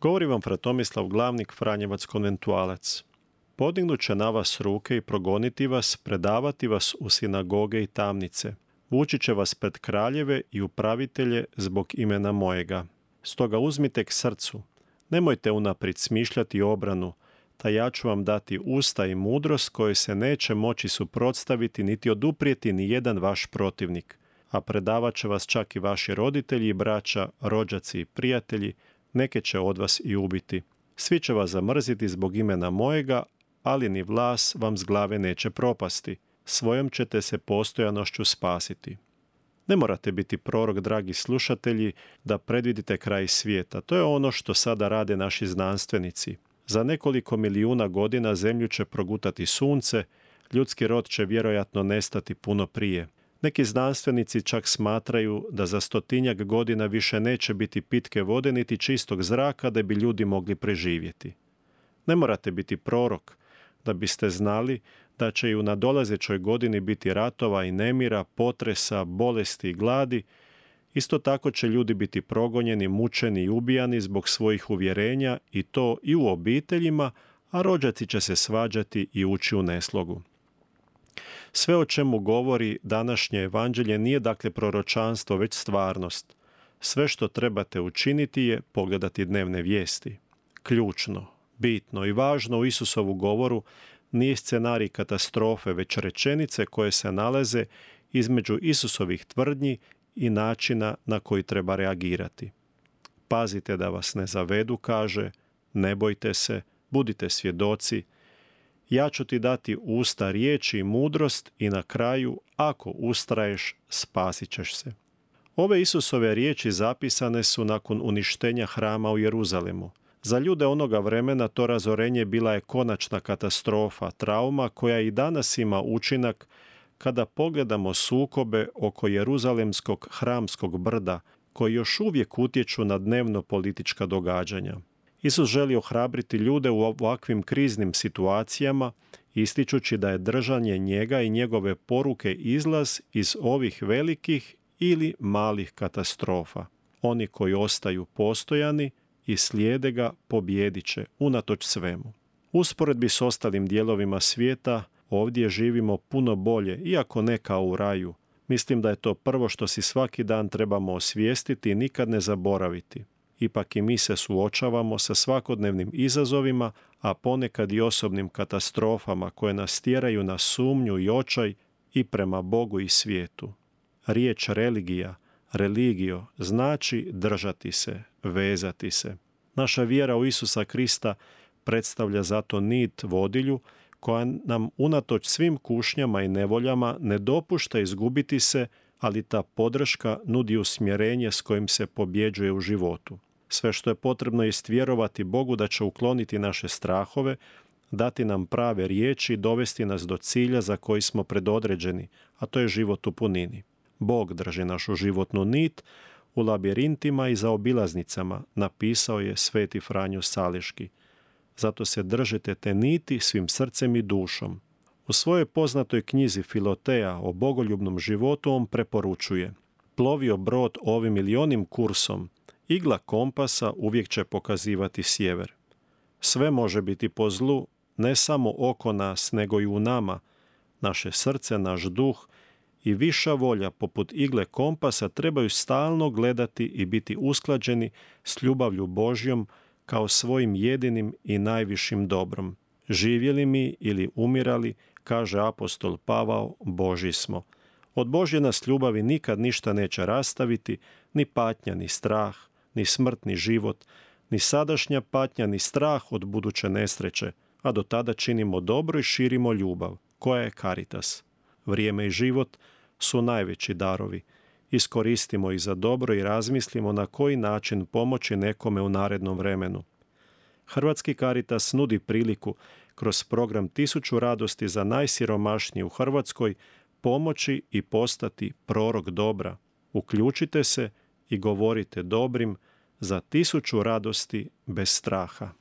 Govori vam Fratomislav Glavnik Franjevac konventualac. Podignut će na vas ruke i progoniti vas, predavati vas u sinagoge i tamnice. Vući će vas pred kraljeve i upravitelje zbog imena mojega. Stoga uzmite k srcu. Nemojte unaprijed smišljati obranu, ta ja ću vam dati usta i mudrost koje se neće moći suprotstaviti niti oduprijeti ni jedan vaš protivnik. A predavat će vas čak i vaši roditelji i braća, rođaci i prijatelji, neke će od vas i ubiti. Svi će vas zamrziti zbog imena mojega, ali ni vlas vam z glave neće propasti. Svojom ćete se postojanošću spasiti. Ne morate biti prorok, dragi slušatelji, da predvidite kraj svijeta. To je ono što sada rade naši znanstvenici. Za nekoliko milijuna godina zemlju će progutati sunce, ljudski rod će vjerojatno nestati puno prije. Neki znanstvenici čak smatraju da za stotinjak godina više neće biti pitke vode niti čistog zraka da bi ljudi mogli preživjeti. Ne morate biti prorok da biste znali da će i u nadolazećoj godini biti ratova i nemira, potresa, bolesti i gladi. Isto tako će ljudi biti progonjeni, mučeni i ubijani zbog svojih uvjerenja i to i u obiteljima, a rođaci će se svađati i ući u neslogu. Sve o čemu govori današnje evanđelje nije dakle proročanstvo, već stvarnost. Sve što trebate učiniti je pogledati dnevne vijesti. Ključno, bitno i važno u Isusovu govoru nije scenarij katastrofe, već rečenice koje se nalaze između Isusovih tvrdnji i načina na koji treba reagirati. Pazite da vas ne zavedu, kaže, ne bojte se, budite svjedoci, ja ću ti dati usta riječi i mudrost i na kraju, ako ustraješ, spasit ćeš se. Ove Isusove riječi zapisane su nakon uništenja hrama u Jeruzalemu. Za ljude onoga vremena to razorenje bila je konačna katastrofa, trauma koja i danas ima učinak kada pogledamo sukobe oko Jeruzalemskog hramskog brda koji još uvijek utječu na dnevno politička događanja. Isus želi ohrabriti ljude u ovakvim kriznim situacijama, ističući da je držanje njega i njegove poruke izlaz iz ovih velikih ili malih katastrofa. Oni koji ostaju postojani i slijede ga pobjedit će unatoč svemu. Usporedbi s ostalim dijelovima svijeta ovdje živimo puno bolje, iako ne kao u raju. Mislim da je to prvo što si svaki dan trebamo osvijestiti i nikad ne zaboraviti ipak i mi se suočavamo sa svakodnevnim izazovima, a ponekad i osobnim katastrofama koje nas tjeraju na sumnju i očaj i prema Bogu i svijetu. Riječ religija, religio, znači držati se, vezati se. Naša vjera u Isusa Krista predstavlja zato nit vodilju koja nam unatoč svim kušnjama i nevoljama ne dopušta izgubiti se, ali ta podrška nudi usmjerenje s kojim se pobjeđuje u životu. Sve što je potrebno je vjerovati Bogu da će ukloniti naše strahove, dati nam prave riječi i dovesti nas do cilja za koji smo predodređeni, a to je život u punini. Bog drži našu životnu nit u labirintima i za obilaznicama, napisao je sveti Franjo Sališki. Zato se držite te niti svim srcem i dušom. U svojoj poznatoj knjizi Filoteja o bogoljubnom životu on preporučuje Plovio brod ovim milionim kursom, Igla kompasa uvijek će pokazivati sjever. Sve može biti po zlu, ne samo oko nas, nego i u nama. Naše srce, naš duh i viša volja poput igle kompasa trebaju stalno gledati i biti usklađeni s ljubavlju Božjom kao svojim jedinim i najvišim dobrom. Živjeli mi ili umirali, kaže apostol Pavao, Boži smo. Od Božje nas ljubavi nikad ništa neće rastaviti, ni patnja, ni strah, ni smrtni život, ni sadašnja patnja, ni strah od buduće nesreće, a do tada činimo dobro i širimo ljubav, koja je karitas. Vrijeme i život su najveći darovi. Iskoristimo ih za dobro i razmislimo na koji način pomoći nekome u narednom vremenu. Hrvatski Caritas nudi priliku kroz program Tisuću radosti za najsiromašnije u Hrvatskoj pomoći i postati prorok dobra. Uključite se i govorite dobrim za tisuću radosti bez straha.